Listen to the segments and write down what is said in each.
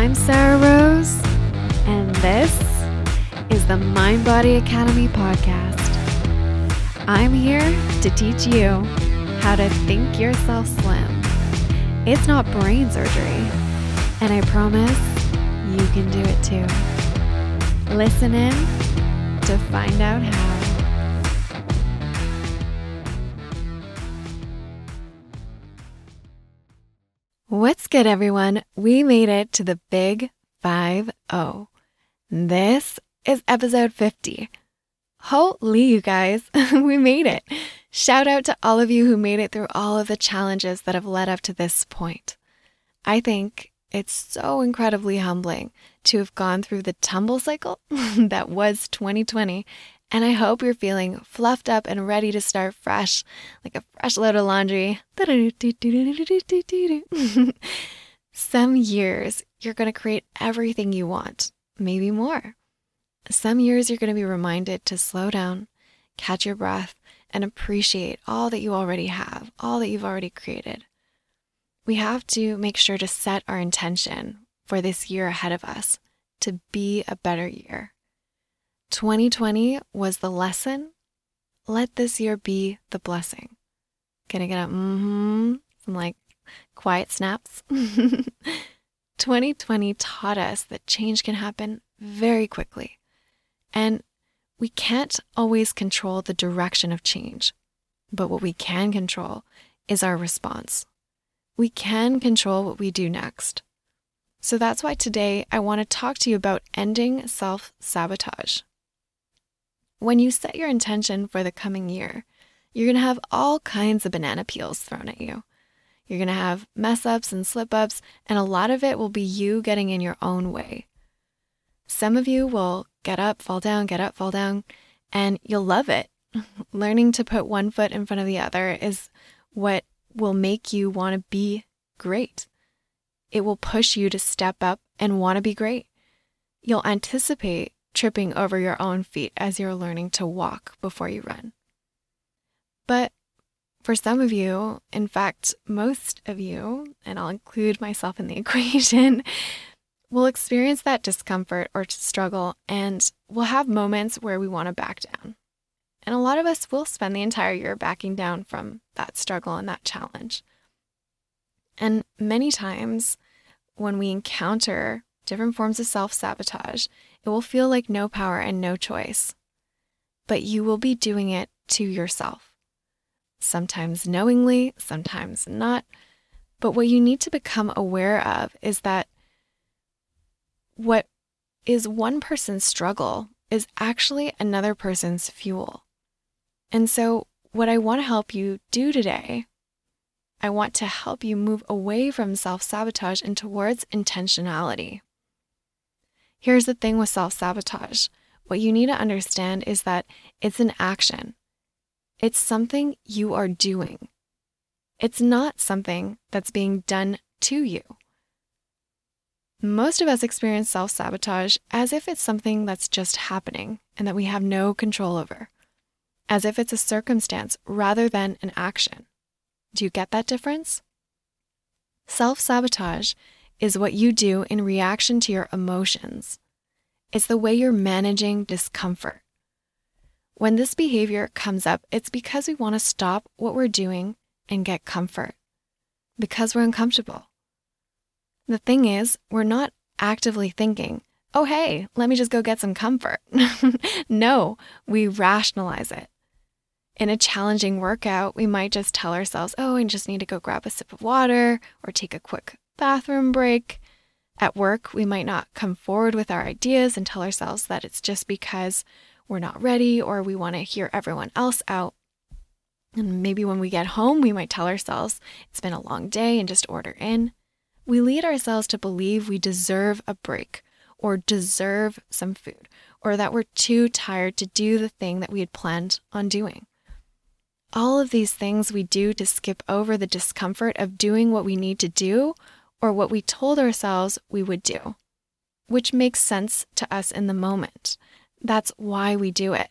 I'm Sarah Rose, and this is the Mind Body Academy podcast. I'm here to teach you how to think yourself slim. It's not brain surgery, and I promise you can do it too. Listen in to find out how. Good, everyone? We made it to the big 5 0. This is episode 50. Holy, you guys, we made it. Shout out to all of you who made it through all of the challenges that have led up to this point. I think it's so incredibly humbling to have gone through the tumble cycle that was 2020 and I hope you're feeling fluffed up and ready to start fresh, like a fresh load of laundry. Some years you're going to create everything you want, maybe more. Some years you're going to be reminded to slow down, catch your breath, and appreciate all that you already have, all that you've already created. We have to make sure to set our intention for this year ahead of us to be a better year. 2020 was the lesson. Let this year be the blessing. Can I get a mm-hmm? Some like quiet snaps. 2020 taught us that change can happen very quickly. And we can't always control the direction of change. But what we can control is our response. We can control what we do next. So that's why today I want to talk to you about ending self sabotage. When you set your intention for the coming year, you're going to have all kinds of banana peels thrown at you. You're going to have mess ups and slip ups, and a lot of it will be you getting in your own way. Some of you will get up, fall down, get up, fall down, and you'll love it. Learning to put one foot in front of the other is what will make you want to be great. It will push you to step up and want to be great. You'll anticipate tripping over your own feet as you're learning to walk before you run. But for some of you, in fact, most of you, and I'll include myself in the equation, will experience that discomfort or struggle and we'll have moments where we want to back down. And a lot of us will spend the entire year backing down from that struggle and that challenge. And many times when we encounter different forms of self sabotage, it will feel like no power and no choice. But you will be doing it to yourself. Sometimes knowingly, sometimes not. But what you need to become aware of is that what is one person's struggle is actually another person's fuel. And so, what I want to help you do today, I want to help you move away from self sabotage and towards intentionality. Here's the thing with self sabotage what you need to understand is that it's an action, it's something you are doing. It's not something that's being done to you. Most of us experience self sabotage as if it's something that's just happening and that we have no control over, as if it's a circumstance rather than an action. Do you get that difference? Self sabotage is what you do in reaction to your emotions. It's the way you're managing discomfort. When this behavior comes up, it's because we want to stop what we're doing and get comfort, because we're uncomfortable. The thing is, we're not actively thinking, oh, hey, let me just go get some comfort. no, we rationalize it. In a challenging workout, we might just tell ourselves, oh, I just need to go grab a sip of water or take a quick bathroom break. At work, we might not come forward with our ideas and tell ourselves that it's just because we're not ready or we want to hear everyone else out. And maybe when we get home, we might tell ourselves it's been a long day and just order in. We lead ourselves to believe we deserve a break or deserve some food or that we're too tired to do the thing that we had planned on doing. All of these things we do to skip over the discomfort of doing what we need to do or what we told ourselves we would do, which makes sense to us in the moment. That's why we do it.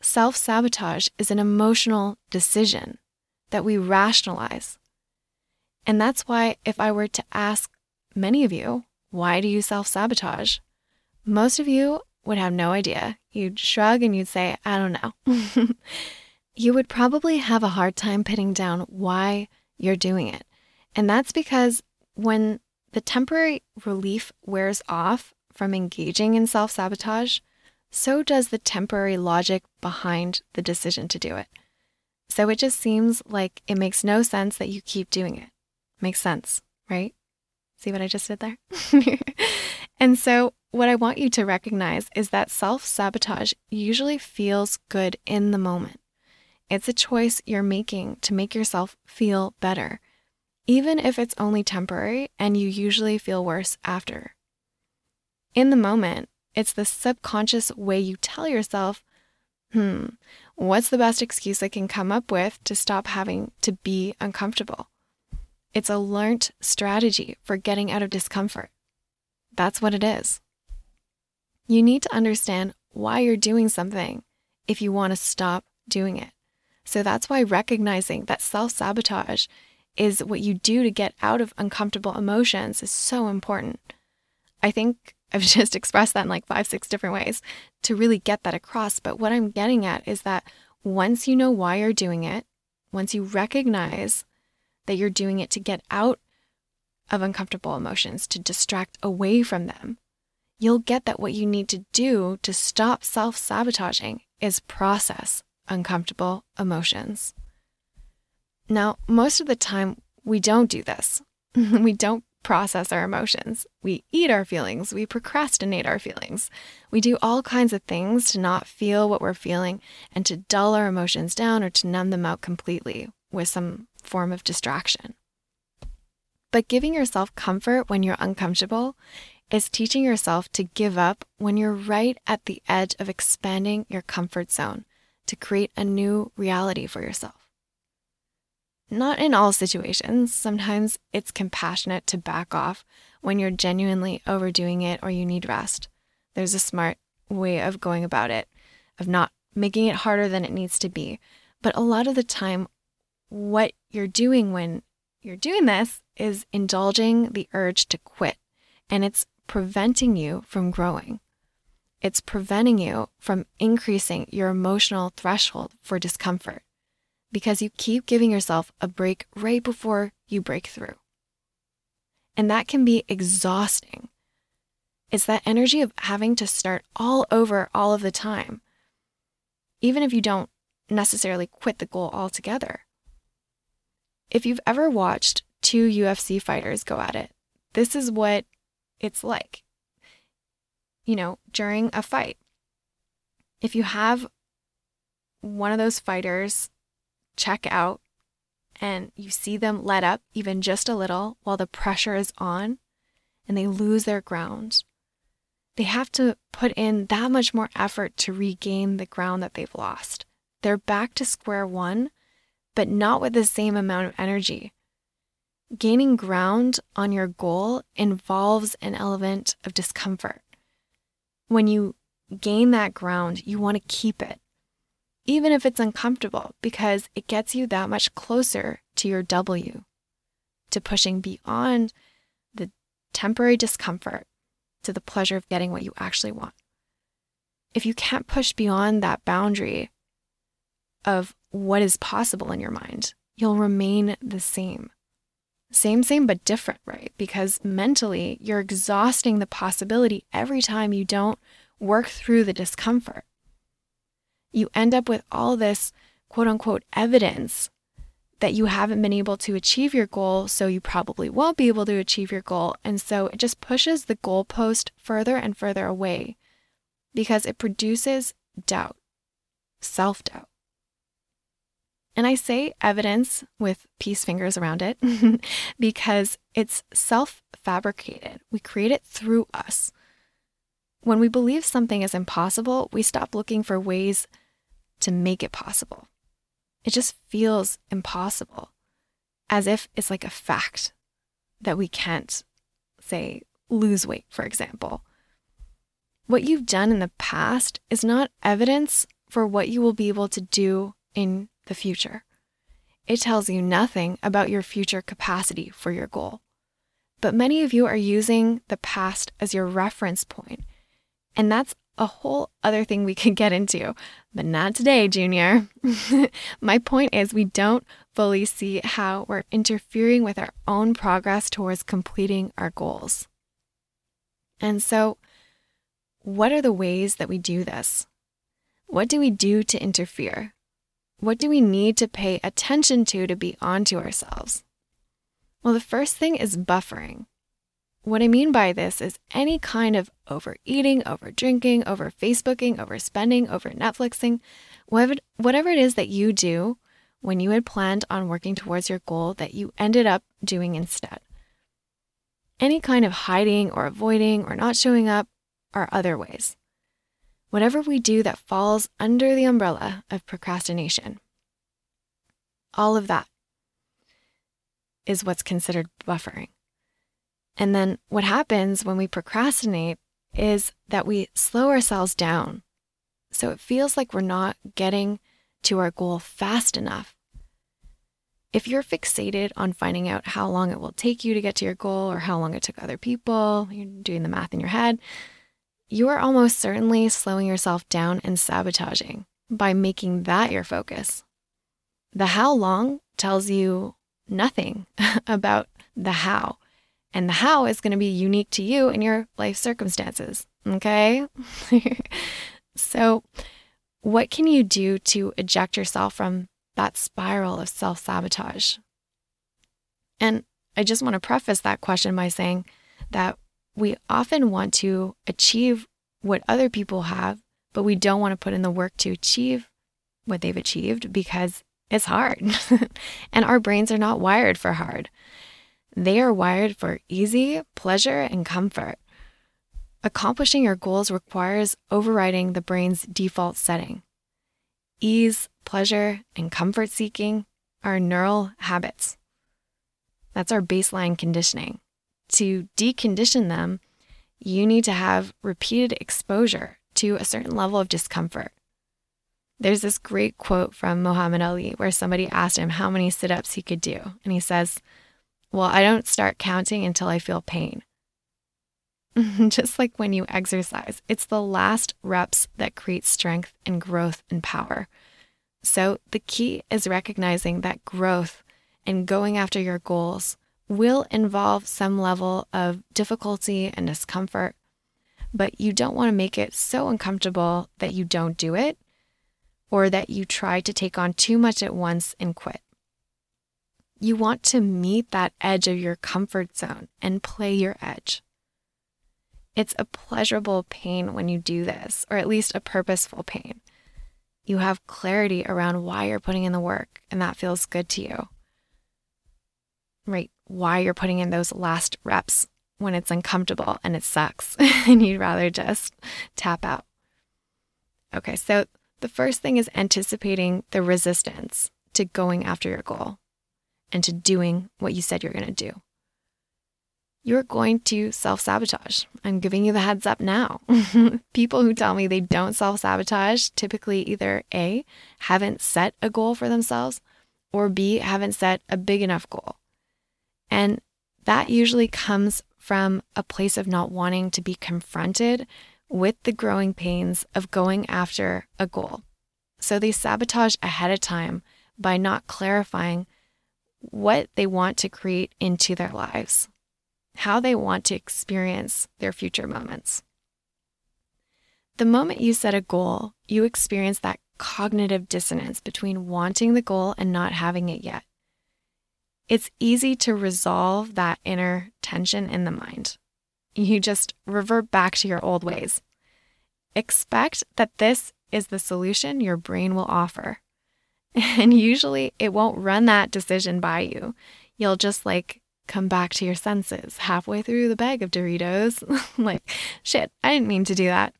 Self sabotage is an emotional decision that we rationalize. And that's why, if I were to ask many of you, why do you self sabotage? Most of you would have no idea. You'd shrug and you'd say, I don't know. you would probably have a hard time pinning down why you're doing it. And that's because when the temporary relief wears off from engaging in self sabotage, so does the temporary logic behind the decision to do it. So it just seems like it makes no sense that you keep doing it. Makes sense, right? See what I just did there? and so, what I want you to recognize is that self sabotage usually feels good in the moment. It's a choice you're making to make yourself feel better, even if it's only temporary and you usually feel worse after. In the moment, it's the subconscious way you tell yourself, hmm, what's the best excuse I can come up with to stop having to be uncomfortable? It's a learnt strategy for getting out of discomfort. That's what it is. You need to understand why you're doing something if you want to stop doing it. So that's why recognizing that self sabotage is what you do to get out of uncomfortable emotions is so important. I think I've just expressed that in like five, six different ways to really get that across. But what I'm getting at is that once you know why you're doing it, once you recognize that you're doing it to get out of uncomfortable emotions, to distract away from them, you'll get that what you need to do to stop self sabotaging is process uncomfortable emotions. Now, most of the time, we don't do this. we don't process our emotions. We eat our feelings. We procrastinate our feelings. We do all kinds of things to not feel what we're feeling and to dull our emotions down or to numb them out completely with some form of distraction. But giving yourself comfort when you're uncomfortable is teaching yourself to give up when you're right at the edge of expanding your comfort zone to create a new reality for yourself. Not in all situations. Sometimes it's compassionate to back off when you're genuinely overdoing it or you need rest. There's a smart way of going about it, of not making it harder than it needs to be. But a lot of the time, what you're doing when you're doing this is indulging the urge to quit, and it's preventing you from growing. It's preventing you from increasing your emotional threshold for discomfort because you keep giving yourself a break right before you break through. And that can be exhausting. It's that energy of having to start all over all of the time, even if you don't necessarily quit the goal altogether. If you've ever watched two UFC fighters go at it, this is what it's like. You know, during a fight, if you have one of those fighters check out and you see them let up even just a little while the pressure is on and they lose their ground, they have to put in that much more effort to regain the ground that they've lost. They're back to square one, but not with the same amount of energy. Gaining ground on your goal involves an element of discomfort. When you gain that ground, you want to keep it even if it's uncomfortable, because it gets you that much closer to your W, to pushing beyond the temporary discomfort to the pleasure of getting what you actually want. If you can't push beyond that boundary of what is possible in your mind, you'll remain the same. Same, same, but different, right? Because mentally, you're exhausting the possibility every time you don't work through the discomfort you end up with all this quote unquote evidence that you haven't been able to achieve your goal, so you probably won't be able to achieve your goal. And so it just pushes the goalpost further and further away because it produces doubt, self doubt. And I say evidence with peace fingers around it because it's self fabricated. We create it through us. When we believe something is impossible, we stop looking for ways to make it possible. It just feels impossible, as if it's like a fact that we can't, say, lose weight, for example. What you've done in the past is not evidence for what you will be able to do in the future. It tells you nothing about your future capacity for your goal. but many of you are using the past as your reference. And that's a whole other thing we could get into, but not today, Junior. My point is, we don't fully see how we're interfering with our own progress towards completing our goals. And so, what are the ways that we do this? What do we do to interfere? What do we need to pay attention to to be onto ourselves? Well, the first thing is buffering. What I mean by this is any kind of overeating, over drinking, over Facebooking, overspending, over Netflixing, whatever it is that you do when you had planned on working towards your goal that you ended up doing instead. Any kind of hiding or avoiding or not showing up are other ways. Whatever we do that falls under the umbrella of procrastination. All of that is what's considered buffering. And then what happens when we procrastinate is that we slow ourselves down. So it feels like we're not getting to our goal fast enough. If you're fixated on finding out how long it will take you to get to your goal or how long it took other people, you're doing the math in your head, you are almost certainly slowing yourself down and sabotaging by making that your focus. The how long tells you nothing about the how. And the how is going to be unique to you and your life circumstances. Okay. so, what can you do to eject yourself from that spiral of self sabotage? And I just want to preface that question by saying that we often want to achieve what other people have, but we don't want to put in the work to achieve what they've achieved because it's hard. and our brains are not wired for hard. They are wired for easy, pleasure, and comfort. Accomplishing your goals requires overriding the brain's default setting. Ease, pleasure, and comfort seeking are neural habits. That's our baseline conditioning. To decondition them, you need to have repeated exposure to a certain level of discomfort. There's this great quote from Muhammad Ali where somebody asked him how many sit ups he could do. And he says, well, I don't start counting until I feel pain. Just like when you exercise, it's the last reps that create strength and growth and power. So the key is recognizing that growth and going after your goals will involve some level of difficulty and discomfort, but you don't want to make it so uncomfortable that you don't do it or that you try to take on too much at once and quit. You want to meet that edge of your comfort zone and play your edge. It's a pleasurable pain when you do this, or at least a purposeful pain. You have clarity around why you're putting in the work, and that feels good to you. Right? Why you're putting in those last reps when it's uncomfortable and it sucks, and you'd rather just tap out. Okay, so the first thing is anticipating the resistance to going after your goal and to doing what you said you're going to do. You're going to self sabotage. I'm giving you the heads up now. People who tell me they don't self sabotage typically either A, haven't set a goal for themselves, or B, haven't set a big enough goal. And that usually comes from a place of not wanting to be confronted with the growing pains of going after a goal. So they sabotage ahead of time by not clarifying what they want to create into their lives, how they want to experience their future moments. The moment you set a goal, you experience that cognitive dissonance between wanting the goal and not having it yet. It's easy to resolve that inner tension in the mind. You just revert back to your old ways. Expect that this is the solution your brain will offer. And usually it won't run that decision by you. You'll just like come back to your senses halfway through the bag of Doritos. like, shit, I didn't mean to do that.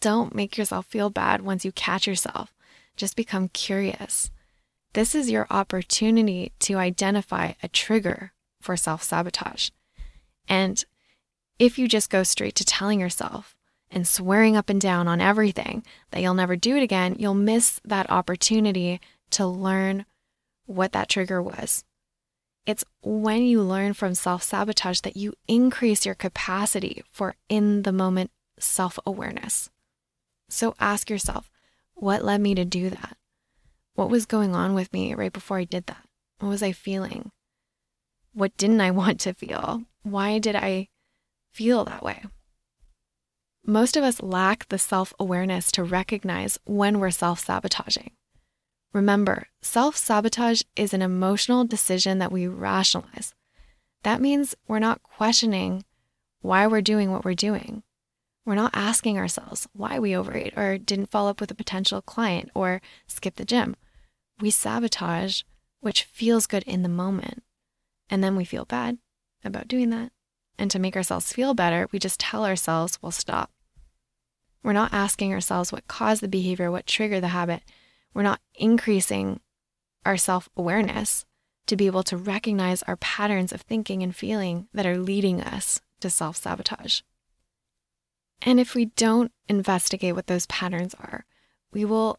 Don't make yourself feel bad once you catch yourself. Just become curious. This is your opportunity to identify a trigger for self sabotage. And if you just go straight to telling yourself, and swearing up and down on everything that you'll never do it again, you'll miss that opportunity to learn what that trigger was. It's when you learn from self sabotage that you increase your capacity for in the moment self awareness. So ask yourself, what led me to do that? What was going on with me right before I did that? What was I feeling? What didn't I want to feel? Why did I feel that way? Most of us lack the self awareness to recognize when we're self sabotaging. Remember, self sabotage is an emotional decision that we rationalize. That means we're not questioning why we're doing what we're doing. We're not asking ourselves why we overate or didn't follow up with a potential client or skip the gym. We sabotage, which feels good in the moment. And then we feel bad about doing that. And to make ourselves feel better, we just tell ourselves, we'll stop. We're not asking ourselves what caused the behavior, what triggered the habit. We're not increasing our self awareness to be able to recognize our patterns of thinking and feeling that are leading us to self sabotage. And if we don't investigate what those patterns are, we will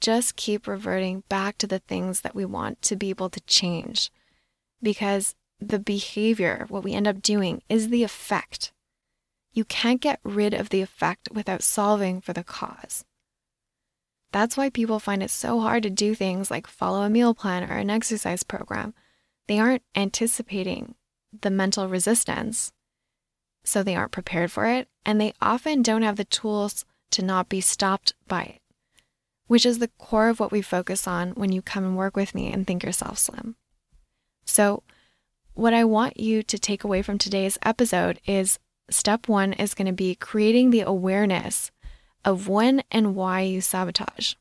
just keep reverting back to the things that we want to be able to change because the behavior, what we end up doing, is the effect. You can't get rid of the effect without solving for the cause. That's why people find it so hard to do things like follow a meal plan or an exercise program. They aren't anticipating the mental resistance, so they aren't prepared for it, and they often don't have the tools to not be stopped by it, which is the core of what we focus on when you come and work with me and think yourself slim. So, what I want you to take away from today's episode is step one is going to be creating the awareness of when and why you sabotage.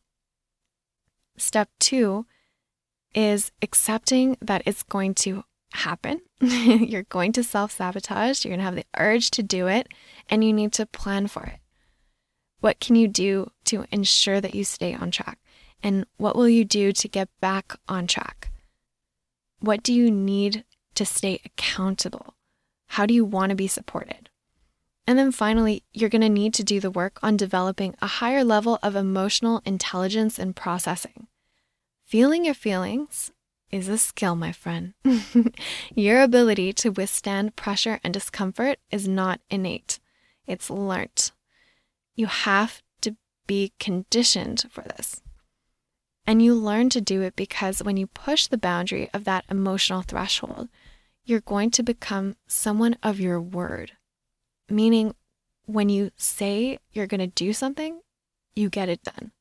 Step two is accepting that it's going to happen. you're going to self sabotage, you're going to have the urge to do it, and you need to plan for it. What can you do to ensure that you stay on track? And what will you do to get back on track? What do you need to stay accountable? How do you want to be supported? And then finally, you're going to need to do the work on developing a higher level of emotional intelligence and processing. Feeling your feelings is a skill, my friend. your ability to withstand pressure and discomfort is not innate, it's learnt. You have to be conditioned for this. And you learn to do it because when you push the boundary of that emotional threshold, you're going to become someone of your word. Meaning, when you say you're going to do something, you get it done,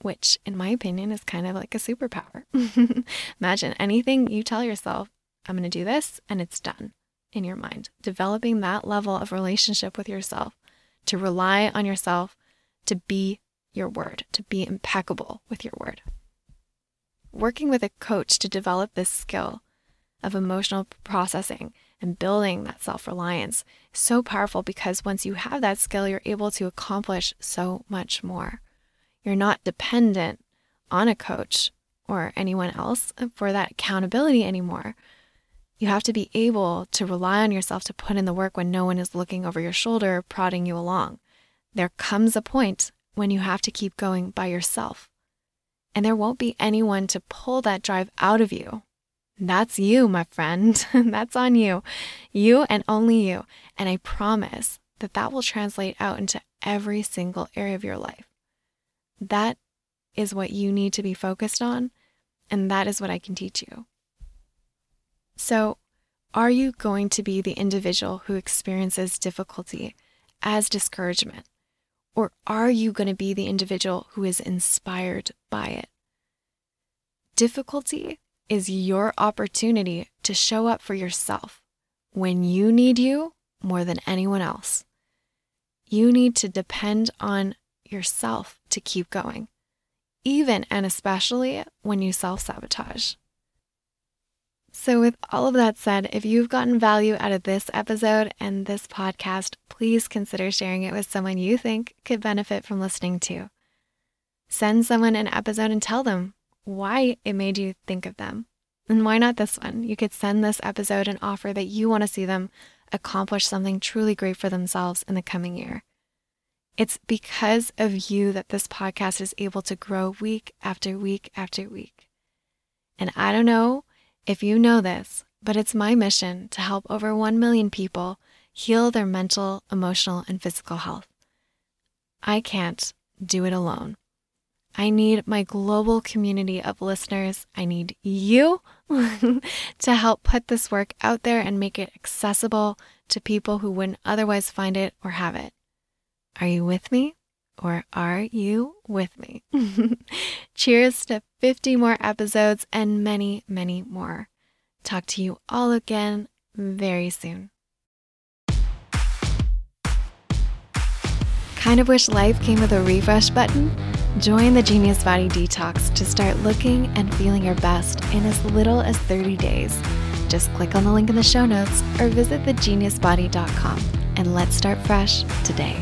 which, in my opinion, is kind of like a superpower. Imagine anything you tell yourself, I'm going to do this, and it's done in your mind. Developing that level of relationship with yourself, to rely on yourself, to be your word, to be impeccable with your word. Working with a coach to develop this skill of emotional processing and building that self reliance is so powerful because once you have that skill, you're able to accomplish so much more. You're not dependent on a coach or anyone else for that accountability anymore. You have to be able to rely on yourself to put in the work when no one is looking over your shoulder, prodding you along. There comes a point when you have to keep going by yourself. And there won't be anyone to pull that drive out of you. That's you, my friend. That's on you. You and only you. And I promise that that will translate out into every single area of your life. That is what you need to be focused on. And that is what I can teach you. So, are you going to be the individual who experiences difficulty as discouragement? Or are you going to be the individual who is inspired by it? Difficulty is your opportunity to show up for yourself when you need you more than anyone else. You need to depend on yourself to keep going, even and especially when you self sabotage. So, with all of that said, if you've gotten value out of this episode and this podcast, please consider sharing it with someone you think could benefit from listening to. Send someone an episode and tell them why it made you think of them. And why not this one? You could send this episode an offer that you want to see them accomplish something truly great for themselves in the coming year. It's because of you that this podcast is able to grow week after week after week. And I don't know If you know this, but it's my mission to help over 1 million people heal their mental, emotional, and physical health. I can't do it alone. I need my global community of listeners. I need you to help put this work out there and make it accessible to people who wouldn't otherwise find it or have it. Are you with me? Or are you with me? Cheers to 50 more episodes and many, many more. Talk to you all again very soon. Kind of wish life came with a refresh button? Join the Genius Body Detox to start looking and feeling your best in as little as 30 days. Just click on the link in the show notes or visit thegeniusbody.com and let's start fresh today.